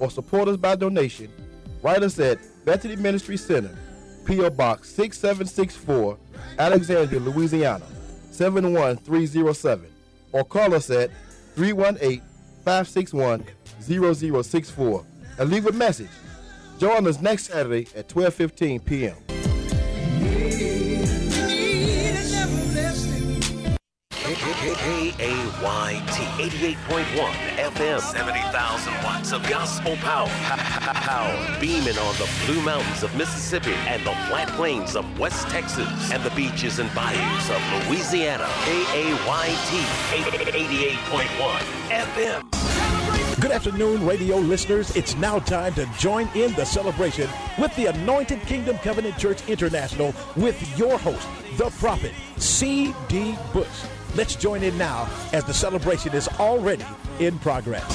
or support us by donation, write us at Bethany Ministry Center, P.O. Box 6764, Alexandria, Louisiana 71307, or call us at 318 561 0064 and leave a message. Join us next Saturday at 12:15 p.m. K-A-Y-T 88.1 FM 70,000 watts of gospel power. Power beaming on the blue mountains of Mississippi and the flat plains of West Texas and the beaches and bayous of Louisiana. K-A-Y-T 88.1 FM. Good afternoon, radio listeners. It's now time to join in the celebration with the Anointed Kingdom Covenant Church International with your host, the prophet, C.D. Bush. Let's join in now as the celebration is already in progress.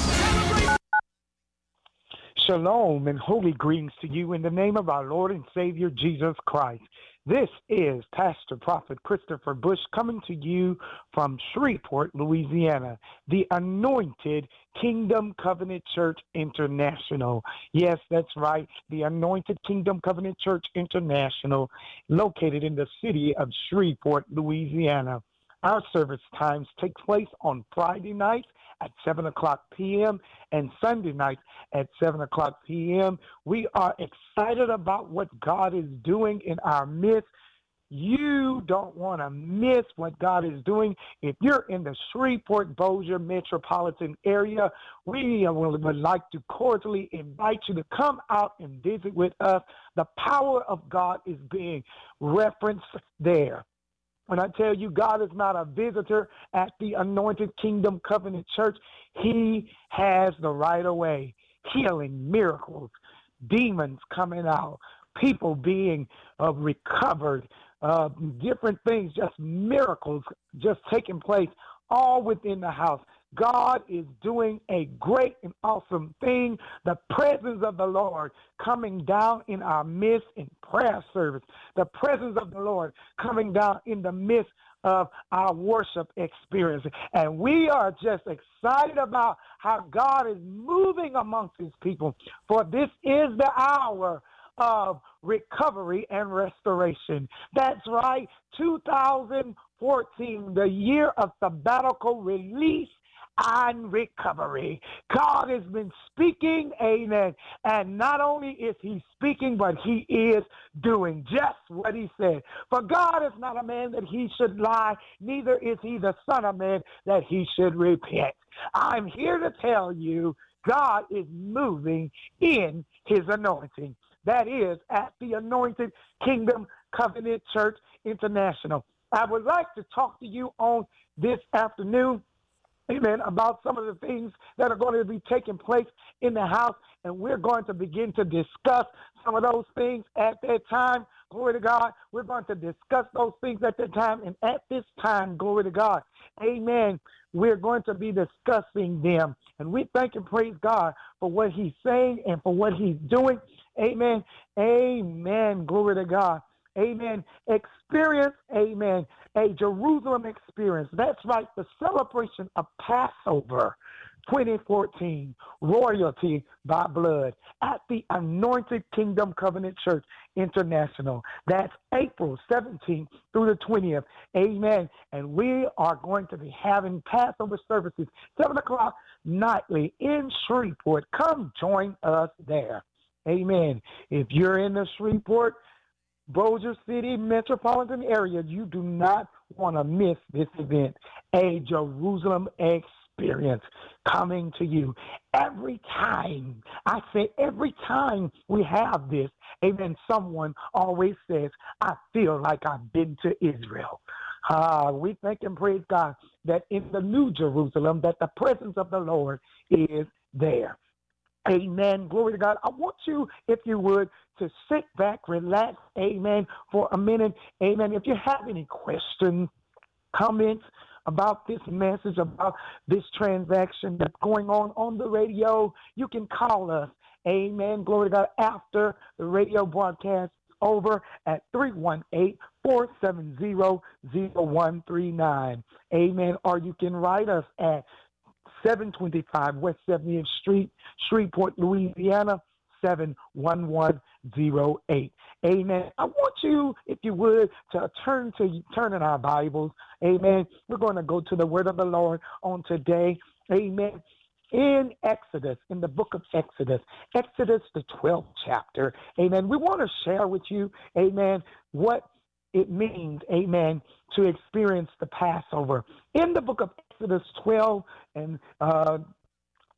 Shalom and holy greetings to you in the name of our Lord and Savior Jesus Christ. This is Pastor Prophet Christopher Bush coming to you from Shreveport, Louisiana, the Anointed Kingdom Covenant Church International. Yes, that's right, the Anointed Kingdom Covenant Church International, located in the city of Shreveport, Louisiana. Our service times take place on Friday nights at 7 o'clock p.m. and Sunday nights at 7 o'clock p.m. We are excited about what God is doing in our midst. You don't want to miss what God is doing. If you're in the Shreveport Bossier metropolitan area, we would like to cordially invite you to come out and visit with us. The power of God is being referenced there. When I tell you God is not a visitor at the Anointed Kingdom Covenant Church, He has the right of way, healing, miracles, demons coming out, people being uh, recovered, uh, different things, just miracles just taking place all within the house. God is doing a great and awesome thing. The presence of the Lord coming down in our midst in prayer service. The presence of the Lord coming down in the midst of our worship experience. And we are just excited about how God is moving amongst his people. For this is the hour of recovery and restoration. That's right, 2014, the year of sabbatical release and recovery. God has been speaking, amen. And not only is he speaking, but he is doing just what he said. For God is not a man that he should lie, neither is he the Son of Man that he should repent. I'm here to tell you God is moving in his anointing. That is at the Anointed Kingdom Covenant Church International. I would like to talk to you on this afternoon amen, about some of the things that are going to be taking place in the house. And we're going to begin to discuss some of those things at that time. Glory to God. We're going to discuss those things at that time. And at this time, glory to God. Amen. We're going to be discussing them. And we thank and praise God for what He's saying and for what He's doing. Amen. Amen. Glory to God. Amen. Experience, amen, a Jerusalem experience. That's right, the celebration of Passover 2014, royalty by blood at the Anointed Kingdom Covenant Church International. That's April 17th through the 20th. Amen. And we are going to be having Passover services, 7 o'clock nightly in Shreveport. Come join us there. Amen. If you're in the Shreveport, Bossier City metropolitan area, you do not want to miss this event. A Jerusalem experience coming to you every time. I say every time we have this, amen, someone always says, I feel like I've been to Israel. Uh, we thank and praise God that in the New Jerusalem, that the presence of the Lord is there. Amen. Glory to God. I want you, if you would, to sit back, relax, amen, for a minute. Amen. If you have any questions, comments about this message, about this transaction that's going on on the radio, you can call us. Amen. Glory to God. After the radio broadcast is over at 318 470 0139. Amen. Or you can write us at 725 West 70th Street, Shreveport, Louisiana, 71108. Amen. I want you, if you would, to turn to turn in our Bibles. Amen. We're going to go to the word of the Lord on today. Amen. In Exodus, in the book of Exodus, Exodus, the 12th chapter. Amen. We want to share with you, amen, what it means, amen, to experience the Passover. In the book of Exodus 12 and uh,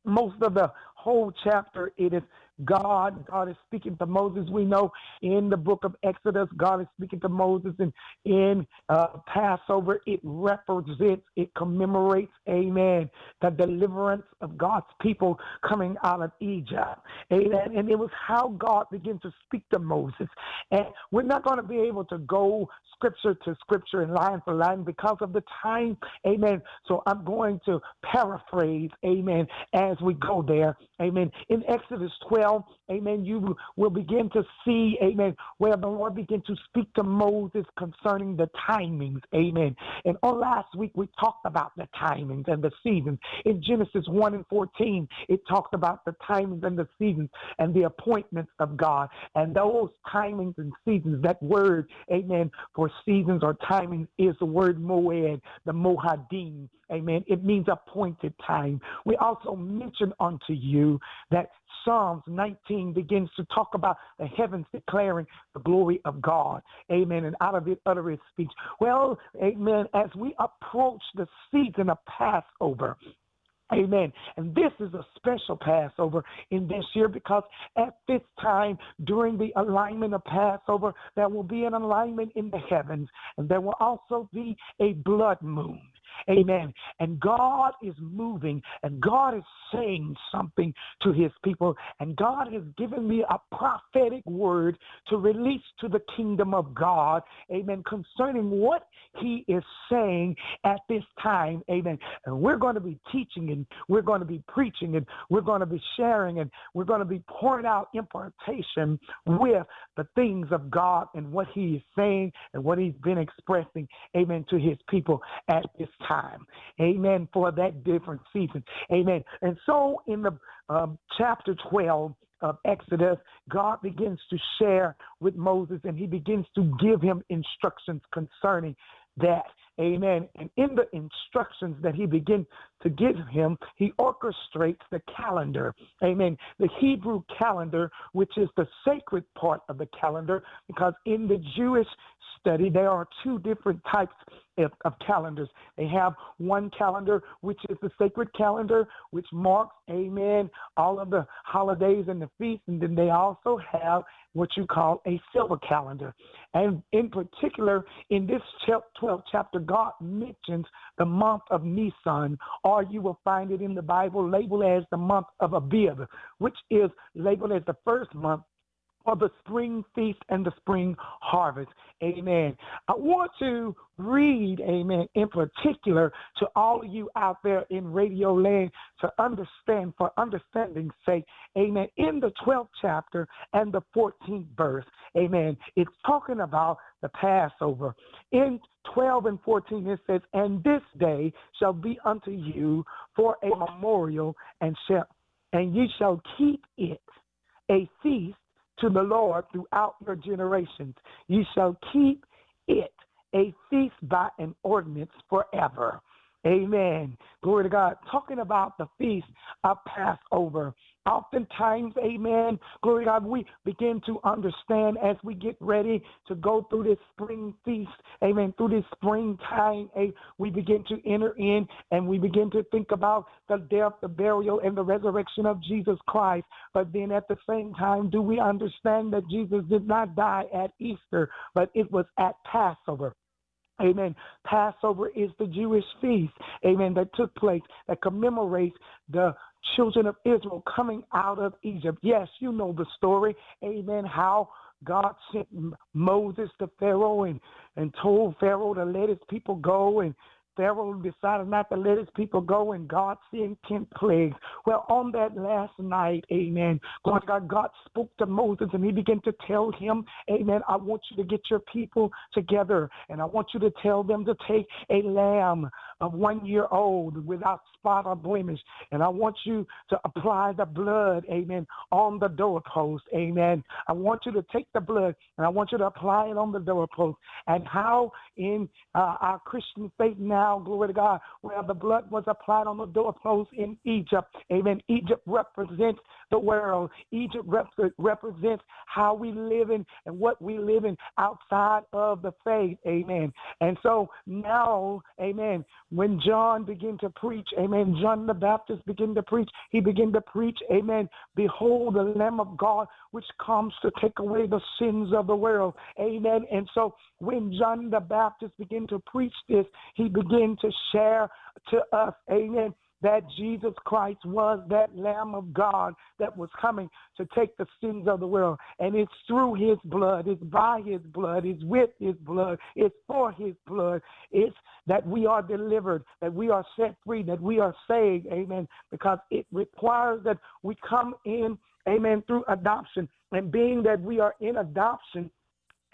most of the whole chapter, it is God. God is speaking to Moses. We know in the book of Exodus, God is speaking to Moses, and in uh, Passover, it represents, it commemorates, amen, the deliverance of God's people coming out of Egypt. Amen. And it was how God began to speak to Moses. And we're not going to be able to go scripture to scripture and line for line because of the time. Amen. So I'm going to paraphrase, amen, as we go there. Amen. In Exodus 12, well, amen, you will begin to see, amen, where the Lord began to speak to Moses concerning the timings, amen. And on last week, we talked about the timings and the seasons. In Genesis 1 and 14, it talks about the timings and the seasons and the appointments of God. And those timings and seasons, that word, amen, for seasons or timings is the word moed, the mohadim, amen. It means appointed time. We also mentioned unto you that Psalms 19 begins to talk about the heavens declaring the glory of God. Amen. And out of it utter his speech. Well, amen. As we approach the season of Passover, Amen. And this is a special Passover in this year because at this time, during the alignment of Passover, there will be an alignment in the heavens, and there will also be a blood moon. Amen. And God is moving and God is saying something to his people. And God has given me a prophetic word to release to the kingdom of God. Amen. Concerning what he is saying at this time. Amen. And we're going to be teaching and we're going to be preaching and we're going to be sharing and we're going to be pouring out impartation with the things of God and what he is saying and what he's been expressing. Amen. To his people at this time. Amen. For that different season. Amen. And so in the um, chapter 12 of Exodus, God begins to share with Moses and he begins to give him instructions concerning that. Amen. And in the instructions that he begins to give him, he orchestrates the calendar. Amen. The Hebrew calendar, which is the sacred part of the calendar, because in the Jewish study, there are two different types of, of, calendars. They have one calendar, which is the sacred calendar, which marks, amen, all of the holidays and the feasts. And then they also have what you call a civil calendar. And in particular, in this 12th chapter, God mentions the month of Nisan, or you will find it in the Bible labeled as the month of Abib, which is labeled as the first month for the spring feast and the spring harvest. Amen. I want to read, amen, in particular to all of you out there in radio land to understand, for understanding's sake, amen, in the 12th chapter and the 14th verse, amen, it's talking about the Passover. In 12 and 14, it says, And this day shall be unto you for a memorial, and shall and ye shall keep it a feast to the Lord throughout your generations. You shall keep it a feast by an ordinance forever. Amen. Glory to God. Talking about the feast of Passover. Oftentimes, amen. Glory God, we begin to understand as we get ready to go through this spring feast, amen, through this springtime, we begin to enter in and we begin to think about the death, the burial, and the resurrection of Jesus Christ. But then at the same time, do we understand that Jesus did not die at Easter, but it was at Passover? Amen. Passover is the Jewish feast, amen, that took place, that commemorates the children of Israel coming out of Egypt. Yes, you know the story, amen, how God sent Moses to Pharaoh and, and told Pharaoh to let his people go and Pharaoh decided not to let his people go, and God sent ten plagues. Well, on that last night, amen, God, God, God spoke to Moses, and he began to tell him, amen, I want you to get your people together, and I want you to tell them to take a lamb of one year old without spot or blemish, and I want you to apply the blood, amen, on the doorpost, amen. I want you to take the blood, and I want you to apply it on the doorpost. And how in uh, our Christian faith now, glory to God, where the blood was applied on the doorpost in Egypt. Amen. Egypt represents the world. Egypt rep- represents how we live in and what we live in outside of the faith. Amen. And so now, amen, when John began to preach, amen, John the Baptist began to preach, he began to preach, amen, behold the Lamb of God which comes to take away the sins of the world. Amen. And so when John the Baptist began to preach this, he began to share to us, amen, that Jesus Christ was that Lamb of God that was coming to take the sins of the world. And it's through his blood, it's by his blood, it's with his blood, it's for his blood. It's that we are delivered, that we are set free, that we are saved. Amen. Because it requires that we come in, amen, through adoption. And being that we are in adoption,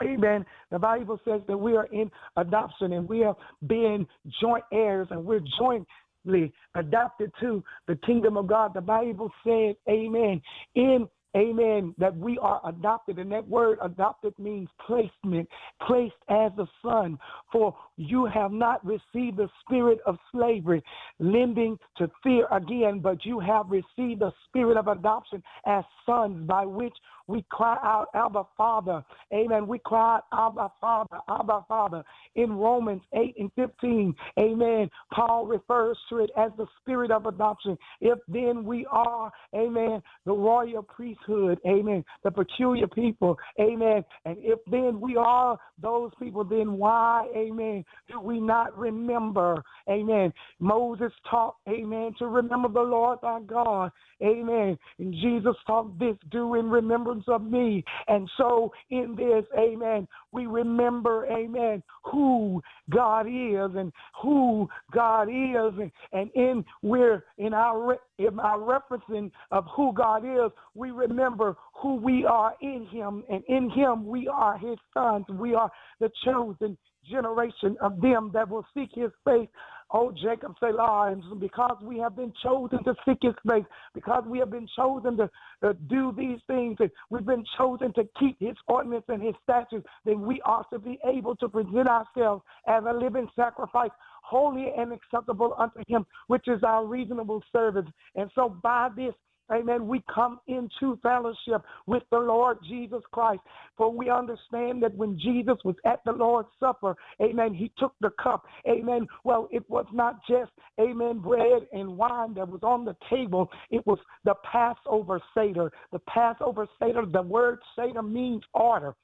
Amen. The Bible says that we are in adoption and we are being joint heirs and we're jointly adopted to the kingdom of God. The Bible says, Amen. In Amen. That we are adopted. And that word adopted means placement, placed as a son. For you have not received the spirit of slavery, lending to fear again, but you have received the spirit of adoption as sons, by which we cry out, Abba Father. Amen. We cry out, Abba Father, Abba Father. In Romans 8 and 15, amen. Paul refers to it as the spirit of adoption. If then we are, amen, the royal priesthood, amen, the peculiar people, amen. And if then we are those people, then why, amen, do we not remember, amen? Moses taught, amen, to remember the Lord thy God, amen. And Jesus taught this, do in remembrance of me. And so in this, amen, we remember, amen, who God is and who God is. And, and in we're in our in our referencing of who God is, we remember who we are in him. And in him we are his sons. We are the chosen generation of them that will seek his face Oh, Jacob Selah, and because we have been chosen to seek his face, because we have been chosen to uh, do these things, and we've been chosen to keep his ordinance and his statutes, then we ought to be able to present ourselves as a living sacrifice, holy and acceptable unto him, which is our reasonable service. And so by this, Amen. We come into fellowship with the Lord Jesus Christ. For we understand that when Jesus was at the Lord's Supper, amen, he took the cup. Amen. Well, it was not just, amen, bread and wine that was on the table. It was the Passover Seder. The Passover Seder, the word Seder means order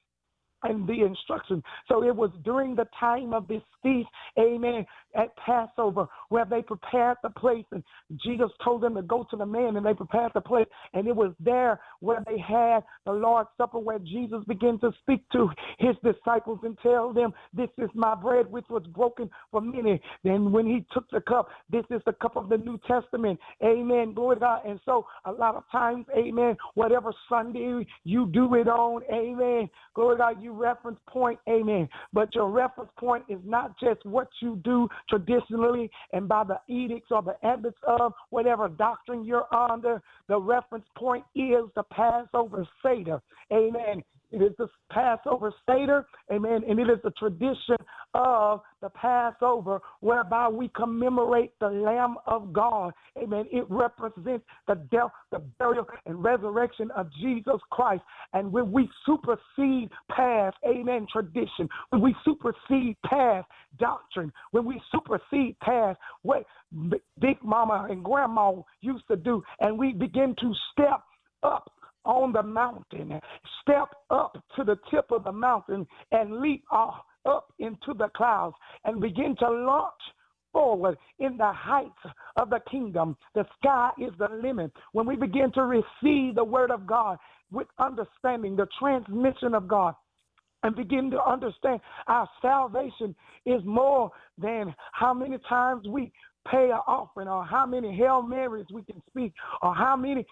and the instruction. So it was during the time of this feast, amen, at Passover, where they prepared the place, and Jesus told them to go to the man, and they prepared the place, and it was there where they had the Lord's Supper, where Jesus began to speak to his disciples and tell them, This is my bread, which was broken for many. Then when he took the cup, this is the cup of the New Testament, amen, glory to God. And so a lot of times, amen, whatever Sunday you do it on, amen, glory to God, you reference point, amen. But your reference point is not just what you do traditionally and by the edicts or the habits of whatever doctrine you're under. The reference point is the Passover Seder. Amen. It is the Passover Seder, amen, and it is the tradition of the Passover whereby we commemorate the Lamb of God, amen. It represents the death, the burial, and resurrection of Jesus Christ. And when we supersede past, amen, tradition, when we supersede past doctrine, when we supersede past what Big Mama and Grandma used to do, and we begin to step up on the mountain, step up to the tip of the mountain and leap off up into the clouds and begin to launch forward in the heights of the kingdom. The sky is the limit. When we begin to receive the word of God with understanding, the transmission of God, and begin to understand our salvation is more than how many times we pay an offering or how many Hail Marys we can speak or how many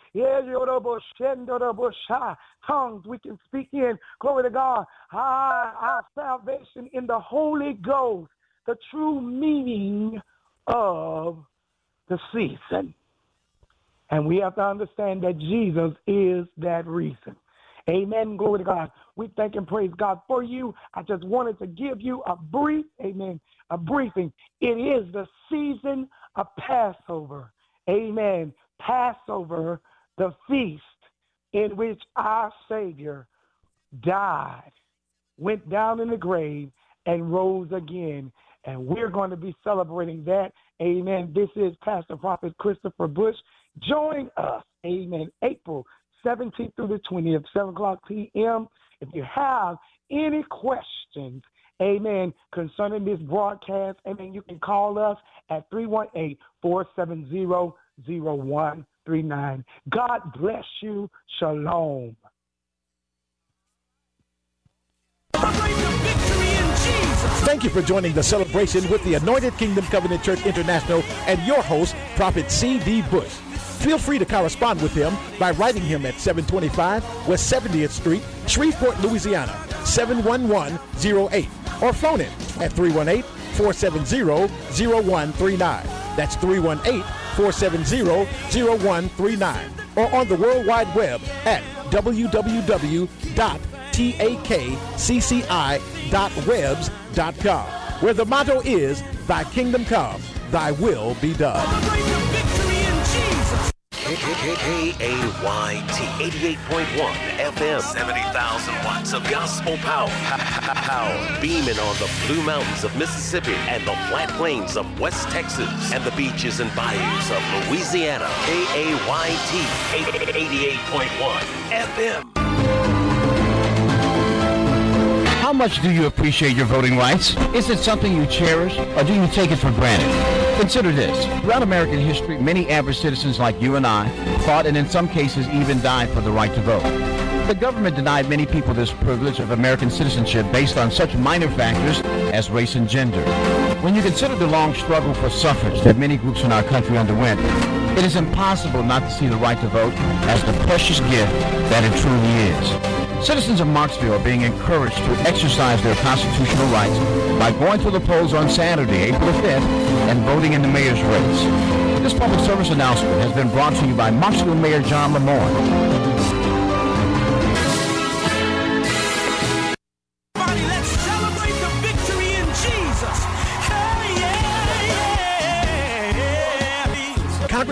tongues we can speak in. Glory to God. Our, our salvation in the Holy Ghost, the true meaning of the season. And we have to understand that Jesus is that reason. Amen. Glory to God. We thank and praise God for you. I just wanted to give you a brief, amen, a briefing. It is the season of Passover. Amen. Passover, the feast in which our Savior died, went down in the grave, and rose again. And we're going to be celebrating that. Amen. This is Pastor Prophet Christopher Bush. Join us. Amen. April 17th through the 20th, 7 o'clock p.m. If you have any questions, amen, concerning this broadcast, amen, you can call us at 318 470 0139. God bless you. Shalom. Thank you for joining the celebration with the Anointed Kingdom Covenant Church International and your host, Prophet C.D. Bush. Feel free to correspond with him by writing him at 725 West 70th Street, Shreveport, Louisiana, 71108, or phone him at 318 470 0139. That's 318 470 0139. Or on the World Wide Web at www.takcci.webs.com, where the motto is Thy kingdom come, thy will be done. KAYT 88.1 FM 70,000 watts of gospel power. Power beaming on the Blue Mountains of Mississippi and the flat plains of West Texas and the beaches and bayous of Louisiana. KAYT 88.1 FM. How much do you appreciate your voting rights? Is it something you cherish or do you take it for granted? Consider this. Throughout American history, many average citizens like you and I fought and in some cases even died for the right to vote. The government denied many people this privilege of American citizenship based on such minor factors as race and gender. When you consider the long struggle for suffrage that many groups in our country underwent, it is impossible not to see the right to vote as the precious gift that it truly is. Citizens of Marksville are being encouraged to exercise their constitutional rights by going to the polls on Saturday, April 5th, and voting in the mayor's race. This public service announcement has been brought to you by Marksville Mayor John Lamorne.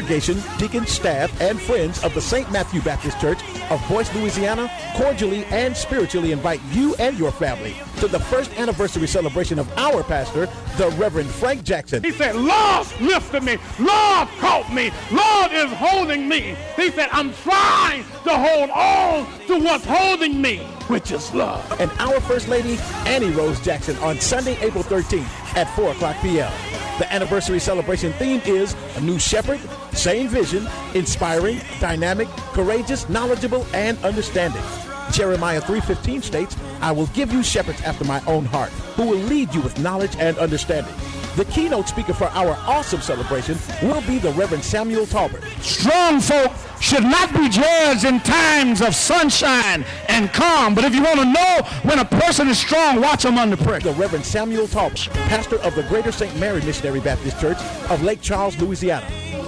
Congregation, deacons, staff, and friends of the St. Matthew Baptist Church of Boyce, Louisiana, cordially and spiritually invite you and your family to the first anniversary celebration of our pastor, the Reverend Frank Jackson. He said, Lord lifted me. Lord caught me. Lord is holding me. He said, I'm trying to hold on to what's holding me, which is love. And our First Lady, Annie Rose Jackson, on Sunday, April 13th at 4 o'clock p.m. The anniversary celebration theme is a new shepherd, same vision, inspiring, dynamic, courageous, knowledgeable, and understanding. Jeremiah 3:15 states, "I will give you shepherds after my own heart, who will lead you with knowledge and understanding." The keynote speaker for our awesome celebration will be the Reverend Samuel Talbert. Strong folk should not be judged in times of sunshine and calm. But if you want to know when a person is strong, watch them under pressure. The Reverend Samuel Talbert, pastor of the Greater St. Mary Missionary Baptist Church of Lake Charles, Louisiana.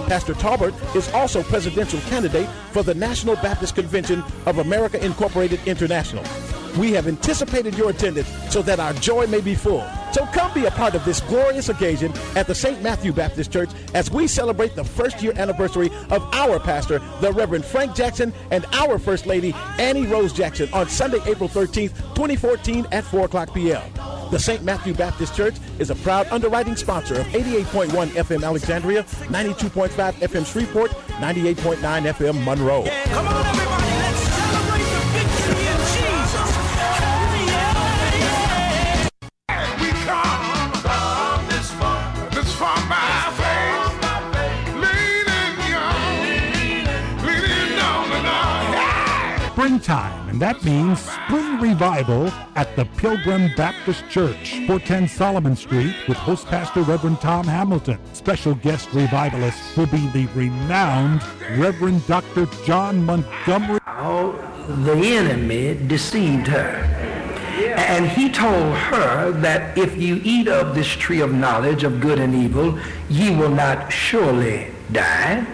Pastor Talbert is also presidential candidate for the National Baptist Convention of America Incorporated International. We have anticipated your attendance so that our joy may be full. So come be a part of this glorious occasion at the St. Matthew Baptist Church as we celebrate the first year anniversary of our pastor, the Reverend Frank Jackson, and our First Lady, Annie Rose Jackson, on Sunday, April 13th, 2014 at 4 o'clock p.m. The St. Matthew Baptist Church is a proud underwriting sponsor of 88.1 FM Alexandria, 92.5 FM Shreveport, 98.9 FM Monroe. Springtime, and that means spring revival at the Pilgrim Baptist Church, 410 Solomon Street, with host pastor Reverend Tom Hamilton. Special guest revivalist will be the renowned Reverend Dr. John Montgomery. Oh, the enemy deceived her. And he told her that if you eat of this tree of knowledge of good and evil, ye will not surely die.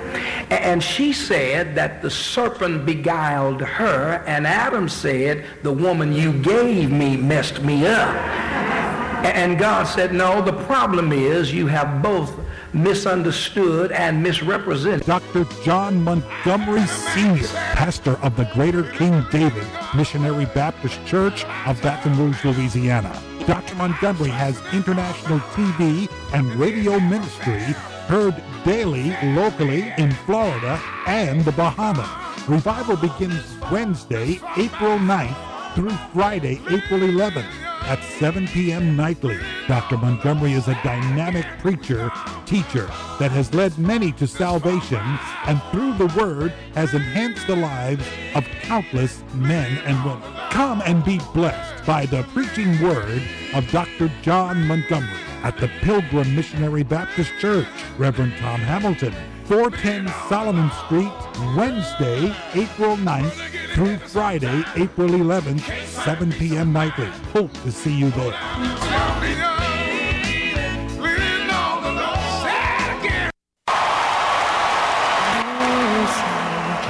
And she said that the serpent beguiled her, and Adam said, the woman you gave me messed me up. And God said, no, the problem is you have both misunderstood and misrepresented. Dr. John Montgomery Sr., pastor of the Greater King David Missionary Baptist Church of Baton Rouge, Louisiana. Dr. Montgomery has international TV and radio ministry heard daily locally in Florida and the Bahamas. Revival begins Wednesday, April 9th through Friday, April 11th at 7 p.m. nightly. Dr. Montgomery is a dynamic preacher, teacher that has led many to salvation and through the word has enhanced the lives of countless men and women. Come and be blessed by the preaching word of Dr. John Montgomery at the Pilgrim Missionary Baptist Church, Reverend Tom Hamilton, 410 Solomon Street, Wednesday, April 9th through Friday, April 11th, 7 p.m. nightly. Hope to see you there.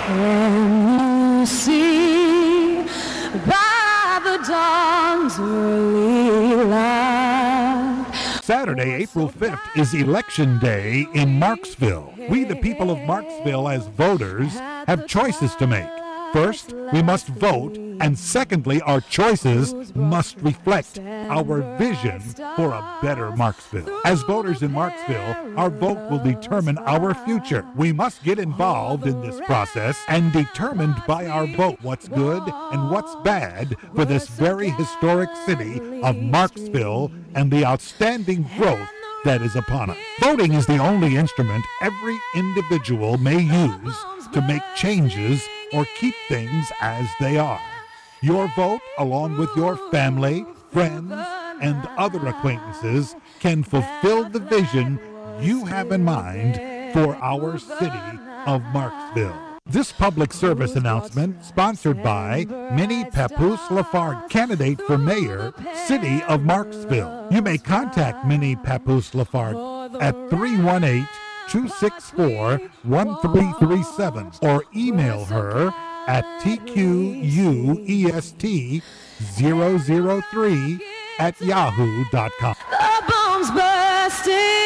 Can you see by the dawn's early? Saturday, April 5th is Election Day in Marksville. We, the people of Marksville, as voters, have choices to make. First, we must vote, and secondly, our choices must reflect our vision for a better Marksville. As voters in Marksville, our vote will determine our future. We must get involved in this process and determined by our vote what's good and what's bad for this very historic city of Marksville and the outstanding growth that is upon us. Voting is the only instrument every individual may use to make changes or keep things as they are. Your vote, along with your family, friends, and other acquaintances, can fulfill the vision you have in mind for our city of Marksville. This public service announcement sponsored by Minnie Papoose Lafargue, candidate for mayor, City of Marksville. You may contact Minnie Papoose Lafargue at 318 264 1337 or email her at TQUEST003 at yahoo.com. The bombs bursting.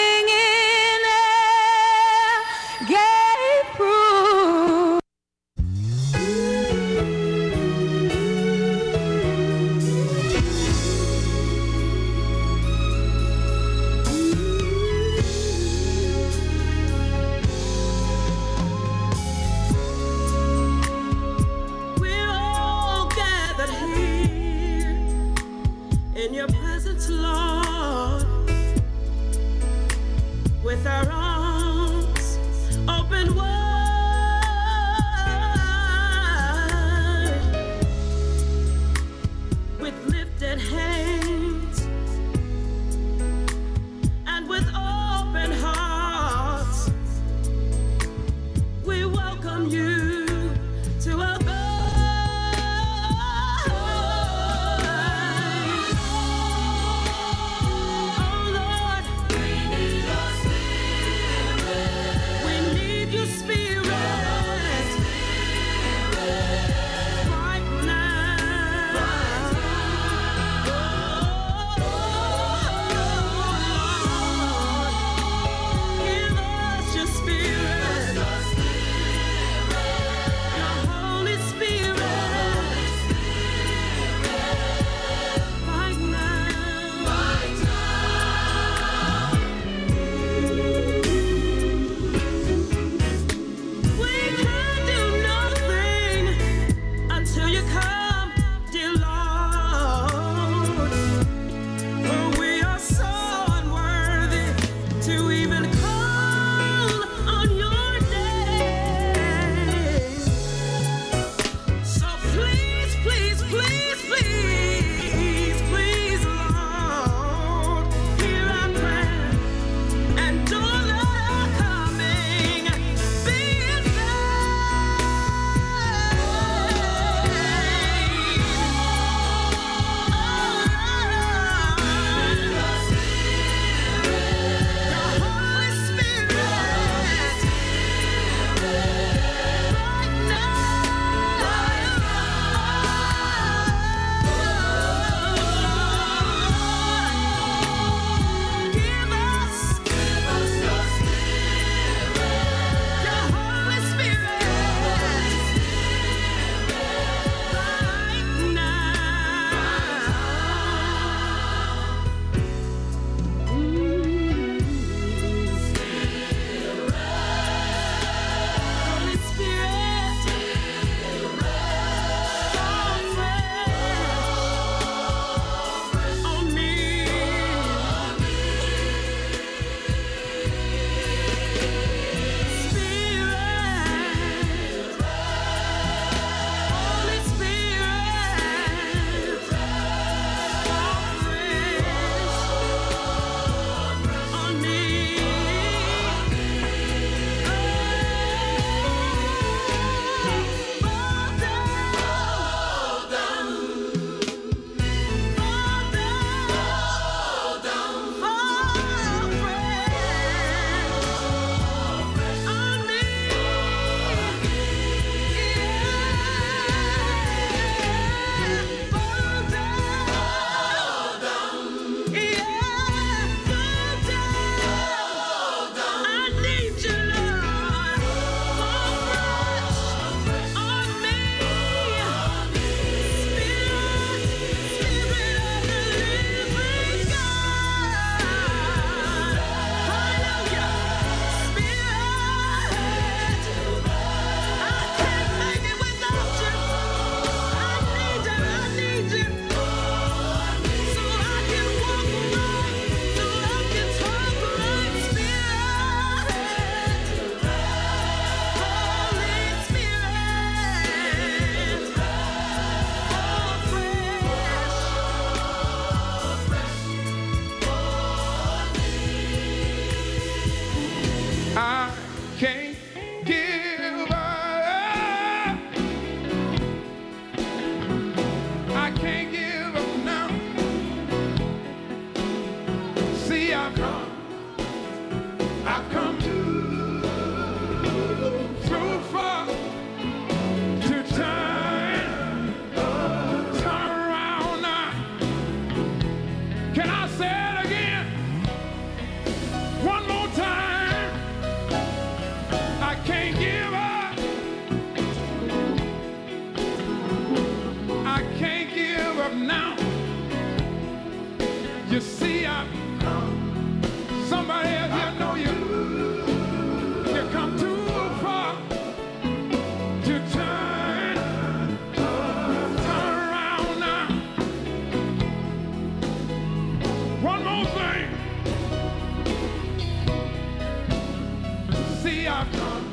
see I've come.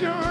your